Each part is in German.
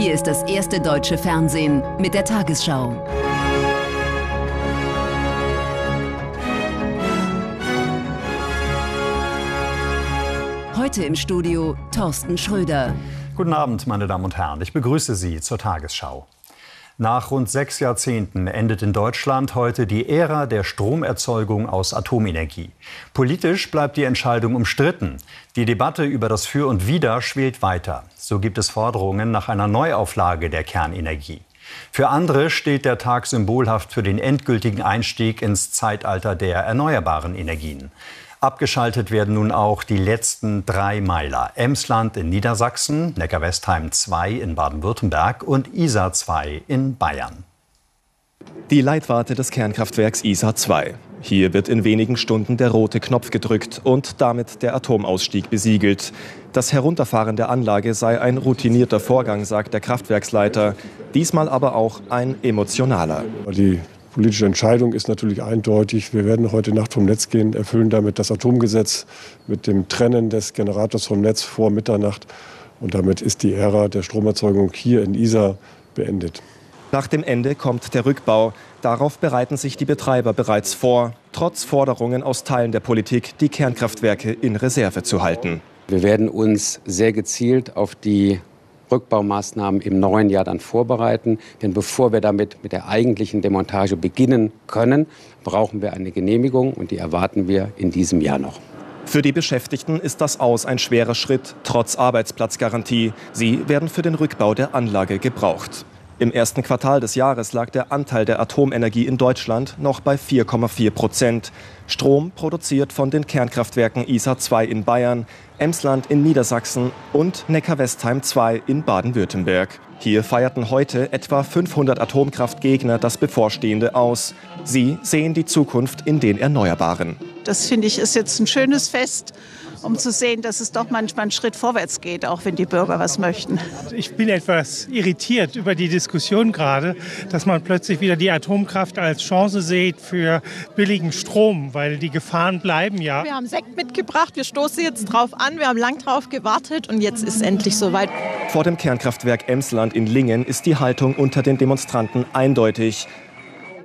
Hier ist das erste deutsche Fernsehen mit der Tagesschau. Heute im Studio Thorsten Schröder. Guten Abend, meine Damen und Herren. Ich begrüße Sie zur Tagesschau. Nach rund sechs Jahrzehnten endet in Deutschland heute die Ära der Stromerzeugung aus Atomenergie. Politisch bleibt die Entscheidung umstritten. Die Debatte über das Für und Wider schwelt weiter. So gibt es Forderungen nach einer Neuauflage der Kernenergie. Für andere steht der Tag symbolhaft für den endgültigen Einstieg ins Zeitalter der erneuerbaren Energien. Abgeschaltet werden nun auch die letzten drei Meiler. Emsland in Niedersachsen, Neckar-Westheim 2 in Baden-Württemberg und Isar 2 in Bayern. Die Leitwarte des Kernkraftwerks Isar 2. Hier wird in wenigen Stunden der rote Knopf gedrückt und damit der Atomausstieg besiegelt. Das Herunterfahren der Anlage sei ein routinierter Vorgang, sagt der Kraftwerksleiter. Diesmal aber auch ein emotionaler. Die politische Entscheidung ist natürlich eindeutig. Wir werden heute Nacht vom Netz gehen, erfüllen damit das Atomgesetz mit dem Trennen des Generators vom Netz vor Mitternacht. Und damit ist die Ära der Stromerzeugung hier in Isar beendet. Nach dem Ende kommt der Rückbau. Darauf bereiten sich die Betreiber bereits vor, trotz Forderungen aus Teilen der Politik, die Kernkraftwerke in Reserve zu halten. Wir werden uns sehr gezielt auf die Rückbaumaßnahmen im neuen Jahr dann vorbereiten. Denn bevor wir damit mit der eigentlichen Demontage beginnen können, brauchen wir eine Genehmigung und die erwarten wir in diesem Jahr noch. Für die Beschäftigten ist das Aus ein schwerer Schritt, trotz Arbeitsplatzgarantie. Sie werden für den Rückbau der Anlage gebraucht. Im ersten Quartal des Jahres lag der Anteil der Atomenergie in Deutschland noch bei 4,4 Prozent. Strom produziert von den Kernkraftwerken ISA 2 in Bayern, Emsland in Niedersachsen und Neckar-Westheim 2 in Baden-Württemberg. Hier feierten heute etwa 500 Atomkraftgegner das bevorstehende aus. Sie sehen die Zukunft in den Erneuerbaren. Das finde ich ist jetzt ein schönes Fest um zu sehen, dass es doch manchmal einen Schritt vorwärts geht, auch wenn die Bürger was möchten. Ich bin etwas irritiert über die Diskussion gerade, dass man plötzlich wieder die Atomkraft als Chance sieht für billigen Strom, weil die Gefahren bleiben ja. Wir haben Sekt mitgebracht, wir stoßen jetzt drauf an, wir haben lang drauf gewartet und jetzt ist es endlich soweit. Vor dem Kernkraftwerk Emsland in Lingen ist die Haltung unter den Demonstranten eindeutig.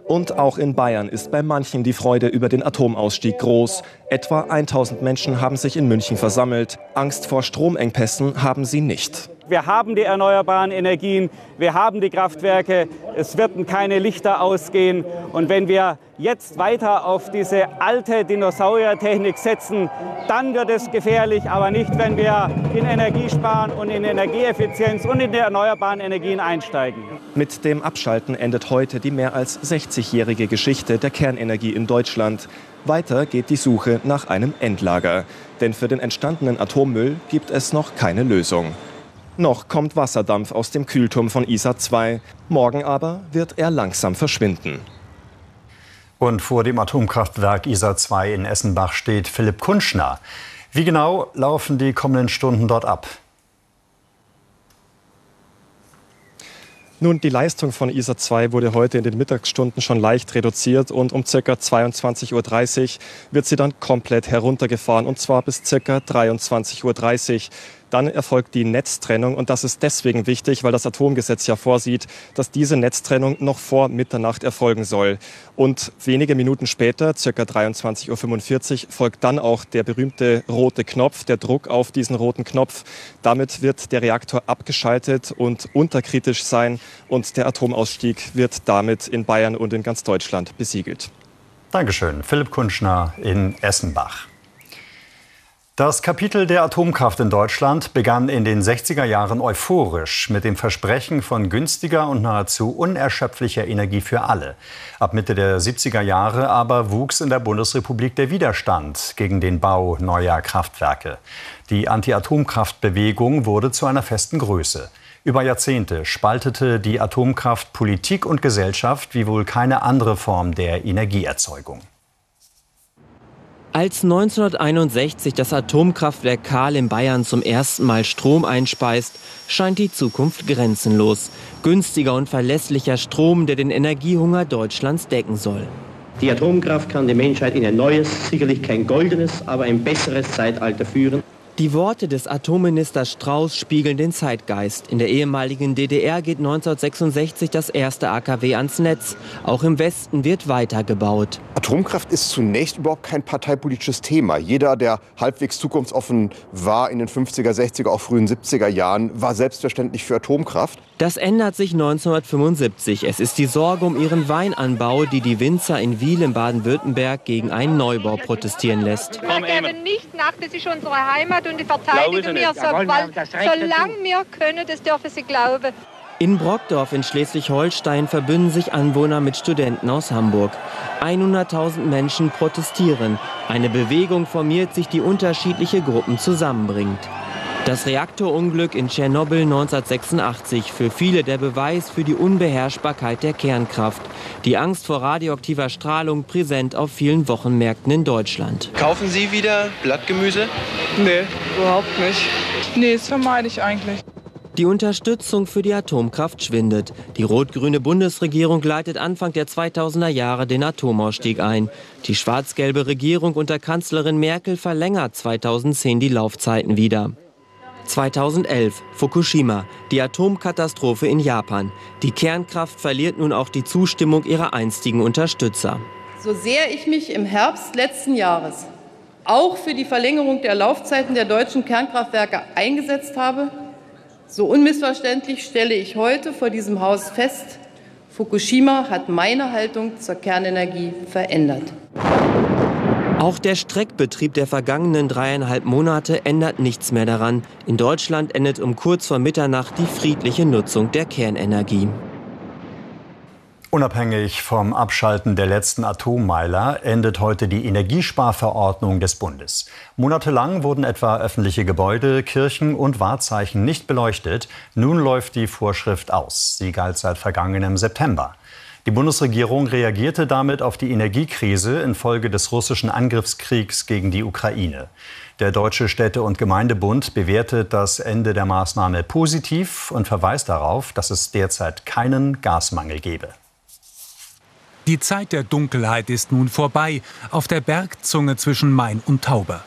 Und auch in Bayern ist bei manchen die Freude über den Atomausstieg groß. Etwa 1000 Menschen haben sich in München versammelt. Angst vor Stromengpässen haben sie nicht. Wir haben die erneuerbaren Energien, wir haben die Kraftwerke, es werden keine Lichter ausgehen. Und wenn wir jetzt weiter auf diese alte Dinosauriertechnik setzen, dann wird es gefährlich, aber nicht, wenn wir in Energiesparen und in Energieeffizienz und in die erneuerbaren Energien einsteigen. Mit dem Abschalten endet heute die mehr als 60-jährige Geschichte der Kernenergie in Deutschland. Weiter geht die Suche nach einem Endlager. Denn für den entstandenen Atommüll gibt es noch keine Lösung. Noch kommt Wasserdampf aus dem Kühlturm von ISA 2. Morgen aber wird er langsam verschwinden. Und vor dem Atomkraftwerk ISA 2 in Essenbach steht Philipp Kunschner. Wie genau laufen die kommenden Stunden dort ab? Nun, die Leistung von ISA 2 wurde heute in den Mittagsstunden schon leicht reduziert und um ca. 22.30 Uhr wird sie dann komplett heruntergefahren und zwar bis ca. 23.30 Uhr. Dann erfolgt die Netztrennung und das ist deswegen wichtig, weil das Atomgesetz ja vorsieht, dass diese Netztrennung noch vor Mitternacht erfolgen soll. Und wenige Minuten später, circa 23.45 Uhr, folgt dann auch der berühmte rote Knopf, der Druck auf diesen roten Knopf. Damit wird der Reaktor abgeschaltet und unterkritisch sein und der Atomausstieg wird damit in Bayern und in ganz Deutschland besiegelt. Dankeschön. Philipp Kunschner in Essenbach. Das Kapitel der Atomkraft in Deutschland begann in den 60er Jahren euphorisch mit dem Versprechen von günstiger und nahezu unerschöpflicher Energie für alle. Ab Mitte der 70er Jahre aber wuchs in der Bundesrepublik der Widerstand gegen den Bau neuer Kraftwerke. Die Anti-Atomkraft-Bewegung wurde zu einer festen Größe. Über Jahrzehnte spaltete die Atomkraft Politik und Gesellschaft wie wohl keine andere Form der Energieerzeugung. Als 1961 das Atomkraftwerk Kahl in Bayern zum ersten Mal Strom einspeist, scheint die Zukunft grenzenlos. Günstiger und verlässlicher Strom, der den Energiehunger Deutschlands decken soll. Die Atomkraft kann die Menschheit in ein neues, sicherlich kein goldenes, aber ein besseres Zeitalter führen. Die Worte des Atomministers Strauß spiegeln den Zeitgeist. In der ehemaligen DDR geht 1966 das erste AKW ans Netz. Auch im Westen wird weitergebaut. Atomkraft ist zunächst überhaupt kein parteipolitisches Thema. Jeder, der halbwegs zukunftsoffen war in den 50er, 60er, auch frühen 70er Jahren, war selbstverständlich für Atomkraft. Das ändert sich 1975. Es ist die Sorge um ihren Weinanbau, die die Winzer in Wiel in Baden-Württemberg gegen einen Neubau protestieren lässt. Wir geben nicht nach, das ist unsere Heimat und die verteidigen wir, so, solange wir können, das dürfen Sie glauben. In Brockdorf in Schleswig-Holstein verbünden sich Anwohner mit Studenten aus Hamburg. 100.000 Menschen protestieren. Eine Bewegung formiert sich, die unterschiedliche Gruppen zusammenbringt. Das Reaktorunglück in Tschernobyl 1986 für viele der Beweis für die Unbeherrschbarkeit der Kernkraft. Die Angst vor radioaktiver Strahlung präsent auf vielen Wochenmärkten in Deutschland. Kaufen Sie wieder Blattgemüse? Nee, überhaupt nicht. Nee, das vermeide ich eigentlich. Die Unterstützung für die Atomkraft schwindet. Die rot-grüne Bundesregierung leitet Anfang der 2000er Jahre den Atomausstieg ein. Die schwarz-gelbe Regierung unter Kanzlerin Merkel verlängert 2010 die Laufzeiten wieder. 2011 Fukushima, die Atomkatastrophe in Japan. Die Kernkraft verliert nun auch die Zustimmung ihrer einstigen Unterstützer. So sehr ich mich im Herbst letzten Jahres auch für die Verlängerung der Laufzeiten der deutschen Kernkraftwerke eingesetzt habe, so unmissverständlich stelle ich heute vor diesem Haus fest, Fukushima hat meine Haltung zur Kernenergie verändert. Auch der Streckbetrieb der vergangenen dreieinhalb Monate ändert nichts mehr daran. In Deutschland endet um kurz vor Mitternacht die friedliche Nutzung der Kernenergie. Unabhängig vom Abschalten der letzten Atommeiler endet heute die Energiesparverordnung des Bundes. Monatelang wurden etwa öffentliche Gebäude, Kirchen und Wahrzeichen nicht beleuchtet. Nun läuft die Vorschrift aus. Sie galt seit vergangenem September. Die Bundesregierung reagierte damit auf die Energiekrise infolge des russischen Angriffskriegs gegen die Ukraine. Der Deutsche Städte- und Gemeindebund bewertet das Ende der Maßnahme positiv und verweist darauf, dass es derzeit keinen Gasmangel gebe. Die Zeit der Dunkelheit ist nun vorbei auf der Bergzunge zwischen Main und Tauber.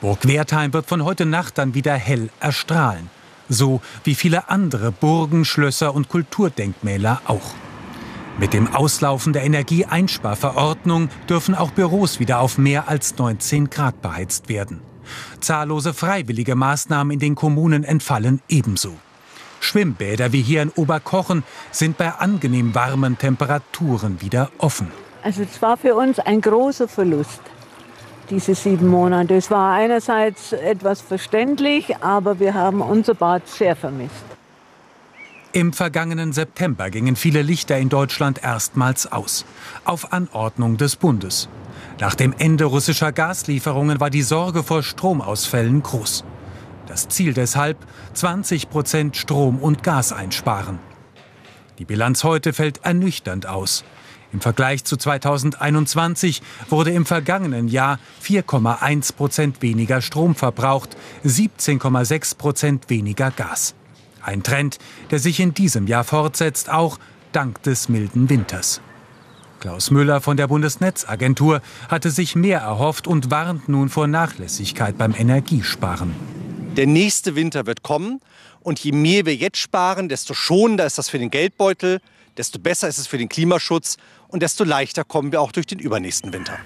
Burg Wertheim wird von heute Nacht dann wieder hell erstrahlen. So wie viele andere Burgen, Schlösser und Kulturdenkmäler auch. Mit dem Auslaufen der Energieeinsparverordnung dürfen auch Büros wieder auf mehr als 19 Grad beheizt werden. Zahllose freiwillige Maßnahmen in den Kommunen entfallen ebenso. Schwimmbäder wie hier in Oberkochen sind bei angenehm warmen Temperaturen wieder offen. Also es war für uns ein großer Verlust, diese sieben Monate. Es war einerseits etwas verständlich, aber wir haben unser Bad sehr vermisst. Im vergangenen September gingen viele Lichter in Deutschland erstmals aus, auf Anordnung des Bundes. Nach dem Ende russischer Gaslieferungen war die Sorge vor Stromausfällen groß. Das Ziel deshalb 20 Prozent Strom und Gas einsparen. Die Bilanz heute fällt ernüchternd aus. Im Vergleich zu 2021 wurde im vergangenen Jahr 4,1 Prozent weniger Strom verbraucht, 17,6 Prozent weniger Gas. Ein Trend, der sich in diesem Jahr fortsetzt, auch dank des milden Winters. Klaus Müller von der Bundesnetzagentur hatte sich mehr erhofft und warnt nun vor Nachlässigkeit beim Energiesparen. Der nächste Winter wird kommen und je mehr wir jetzt sparen, desto schonender ist das für den Geldbeutel, desto besser ist es für den Klimaschutz und desto leichter kommen wir auch durch den übernächsten Winter.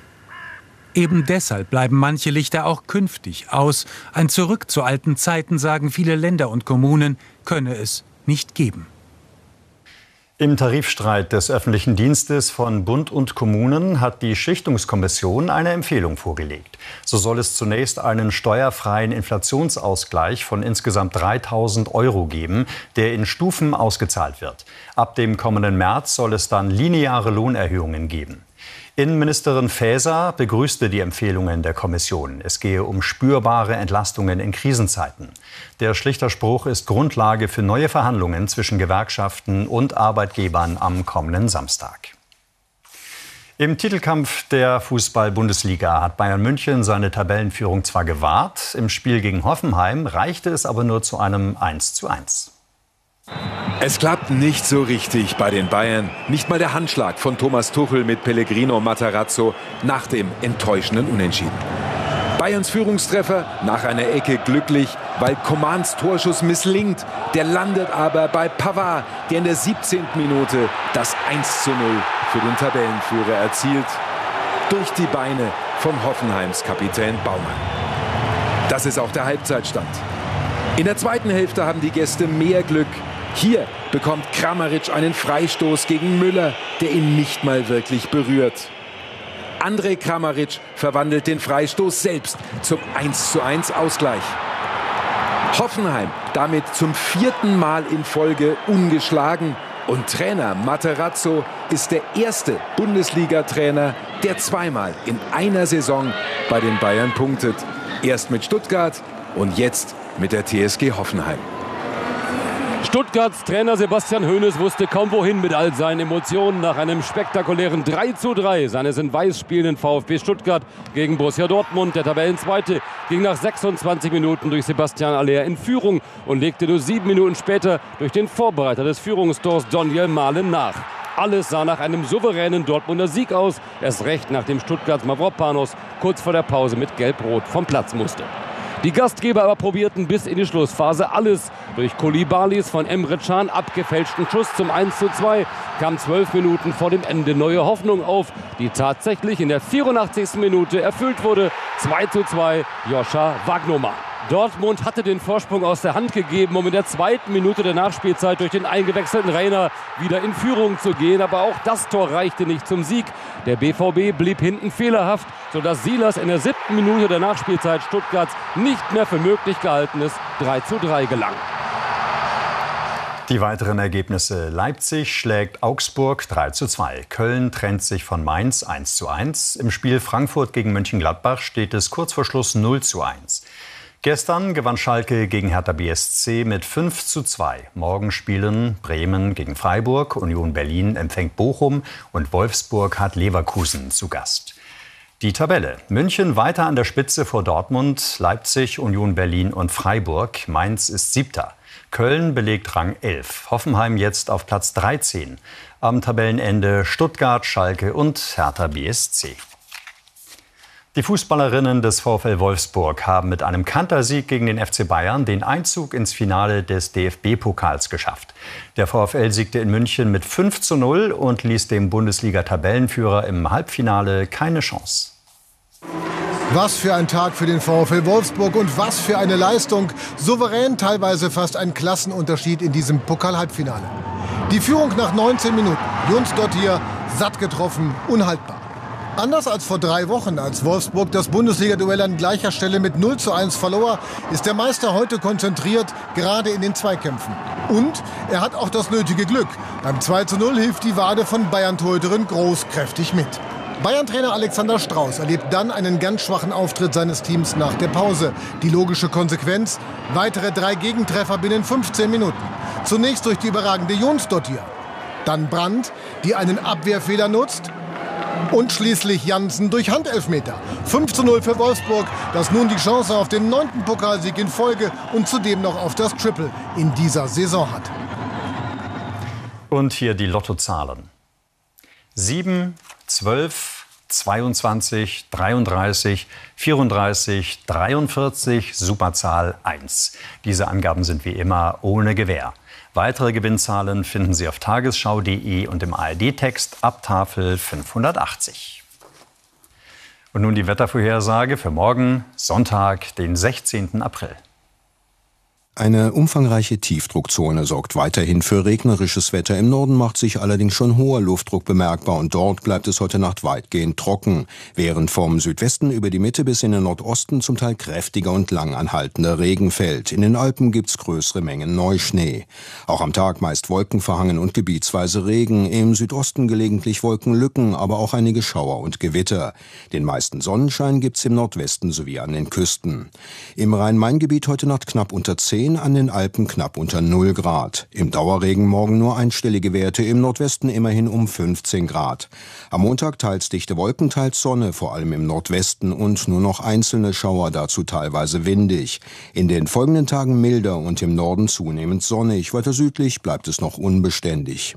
Eben deshalb bleiben manche Lichter auch künftig aus. Ein Zurück zu alten Zeiten, sagen viele Länder und Kommunen, könne es nicht geben. Im Tarifstreit des öffentlichen Dienstes von Bund und Kommunen hat die Schichtungskommission eine Empfehlung vorgelegt. So soll es zunächst einen steuerfreien Inflationsausgleich von insgesamt 3000 Euro geben, der in Stufen ausgezahlt wird. Ab dem kommenden März soll es dann lineare Lohnerhöhungen geben. Innenministerin Faeser begrüßte die Empfehlungen der Kommission. Es gehe um spürbare Entlastungen in Krisenzeiten. Der Schlichterspruch ist Grundlage für neue Verhandlungen zwischen Gewerkschaften und Arbeitgebern am kommenden Samstag. Im Titelkampf der Fußball-Bundesliga hat Bayern München seine Tabellenführung zwar gewahrt, im Spiel gegen Hoffenheim reichte es aber nur zu einem 1:1. Es klappt nicht so richtig bei den Bayern. Nicht mal der Handschlag von Thomas Tuchel mit Pellegrino Matarazzo nach dem enttäuschenden Unentschieden. Bayerns Führungstreffer nach einer Ecke glücklich, weil Commands Torschuss misslingt. Der landet aber bei Pavard, der in der 17. Minute das 1 zu 0 für den Tabellenführer erzielt. Durch die Beine von Hoffenheims Kapitän Baumann. Das ist auch der Halbzeitstand. In der zweiten Hälfte haben die Gäste mehr Glück. Hier bekommt Kramaric einen Freistoß gegen Müller, der ihn nicht mal wirklich berührt. Andrej Kramaric verwandelt den Freistoß selbst zum 1:1 Ausgleich. Hoffenheim damit zum vierten Mal in Folge ungeschlagen. Und Trainer Materazzo ist der erste Bundesliga-Trainer, der zweimal in einer Saison bei den Bayern punktet. Erst mit Stuttgart und jetzt mit der TSG Hoffenheim. Stuttgarts Trainer Sebastian Hoeneß wusste kaum wohin mit all seinen Emotionen nach einem spektakulären 3 zu 3 seines in Weiß spielenden VfB Stuttgart gegen Borussia Dortmund. Der Tabellenzweite ging nach 26 Minuten durch Sebastian Aller in Führung und legte nur sieben Minuten später durch den Vorbereiter des Führungstors Daniel Mahlen nach. Alles sah nach einem souveränen Dortmunder Sieg aus, erst recht nachdem Stuttgarts Mavropanos kurz vor der Pause mit Gelb-Rot vom Platz musste. Die Gastgeber aber probierten bis in die Schlussphase alles. Durch Kolibalis von Emre Can abgefälschten Schuss zum 1 zu 2 kam zwölf Minuten vor dem Ende neue Hoffnung auf, die tatsächlich in der 84. Minute erfüllt wurde. 2 zu 2 Joscha Wagnoman. Dortmund hatte den Vorsprung aus der Hand gegeben, um in der zweiten Minute der Nachspielzeit durch den eingewechselten Rainer wieder in Führung zu gehen. Aber auch das Tor reichte nicht zum Sieg. Der BVB blieb hinten fehlerhaft, sodass Silas in der siebten Minute der Nachspielzeit Stuttgarts nicht mehr für möglich gehaltenes 3 zu 3 gelang. Die weiteren Ergebnisse. Leipzig schlägt Augsburg 3 zu 2. Köln trennt sich von Mainz 1 zu 1. Im Spiel Frankfurt gegen Mönchengladbach steht es kurz vor Schluss 0 zu 1. Gestern gewann Schalke gegen Hertha BSC mit 5 zu 2. Morgen spielen Bremen gegen Freiburg, Union Berlin empfängt Bochum und Wolfsburg hat Leverkusen zu Gast. Die Tabelle. München weiter an der Spitze vor Dortmund, Leipzig, Union Berlin und Freiburg. Mainz ist siebter. Köln belegt Rang 11. Hoffenheim jetzt auf Platz 13. Am Tabellenende Stuttgart, Schalke und Hertha BSC. Die Fußballerinnen des VfL Wolfsburg haben mit einem Kantersieg gegen den FC Bayern den Einzug ins Finale des DFB-Pokals geschafft. Der VfL siegte in München mit 5 zu 0 und ließ dem Bundesliga-Tabellenführer im Halbfinale keine Chance. Was für ein Tag für den VfL Wolfsburg und was für eine Leistung. Souverän, teilweise fast ein Klassenunterschied in diesem Pokal-Halbfinale. Die Führung nach 19 Minuten. Jungs dort hier satt getroffen, unhaltbar. Anders als vor drei Wochen, als Wolfsburg das Bundesliga-Duell an gleicher Stelle mit 0 zu 1 verlor, ist der Meister heute konzentriert, gerade in den Zweikämpfen. Und er hat auch das nötige Glück. Beim 2 zu 0 hilft die Wade von Bayern-Torhüterin großkräftig mit. Bayern-Trainer Alexander Strauß erlebt dann einen ganz schwachen Auftritt seines Teams nach der Pause. Die logische Konsequenz? Weitere drei Gegentreffer binnen 15 Minuten. Zunächst durch die überragende Jonsdottir. Dann Brandt, die einen Abwehrfehler nutzt. Und schließlich Janssen durch Handelfmeter. 5 zu 0 für Wolfsburg, das nun die Chance auf den neunten Pokalsieg in Folge und zudem noch auf das Triple in dieser Saison hat. Und hier die Lottozahlen. 7, 12, 22, 33, 34, 43, Superzahl 1. Diese Angaben sind wie immer ohne Gewähr. Weitere Gewinnzahlen finden Sie auf tagesschau.de und im ARD-Text ab Tafel 580. Und nun die Wettervorhersage für morgen, Sonntag, den 16. April. Eine umfangreiche Tiefdruckzone sorgt weiterhin für regnerisches Wetter. Im Norden macht sich allerdings schon hoher Luftdruck bemerkbar und dort bleibt es heute Nacht weitgehend trocken, während vom Südwesten über die Mitte bis in den Nordosten zum Teil kräftiger und lang anhaltender Regen fällt. In den Alpen gibt's größere Mengen Neuschnee. Auch am Tag meist wolkenverhangen und gebietsweise Regen, im Südosten gelegentlich Wolkenlücken, aber auch einige Schauer und Gewitter. Den meisten Sonnenschein gibt's im Nordwesten sowie an den Küsten. Im Rhein-Main-Gebiet heute Nacht knapp unter 10 10, an den Alpen knapp unter 0 Grad. Im Dauerregen morgen nur einstellige Werte, im Nordwesten immerhin um 15 Grad. Am Montag teils dichte Wolken, teils Sonne, vor allem im Nordwesten und nur noch einzelne Schauer, dazu teilweise windig. In den folgenden Tagen milder und im Norden zunehmend sonnig, weiter südlich bleibt es noch unbeständig.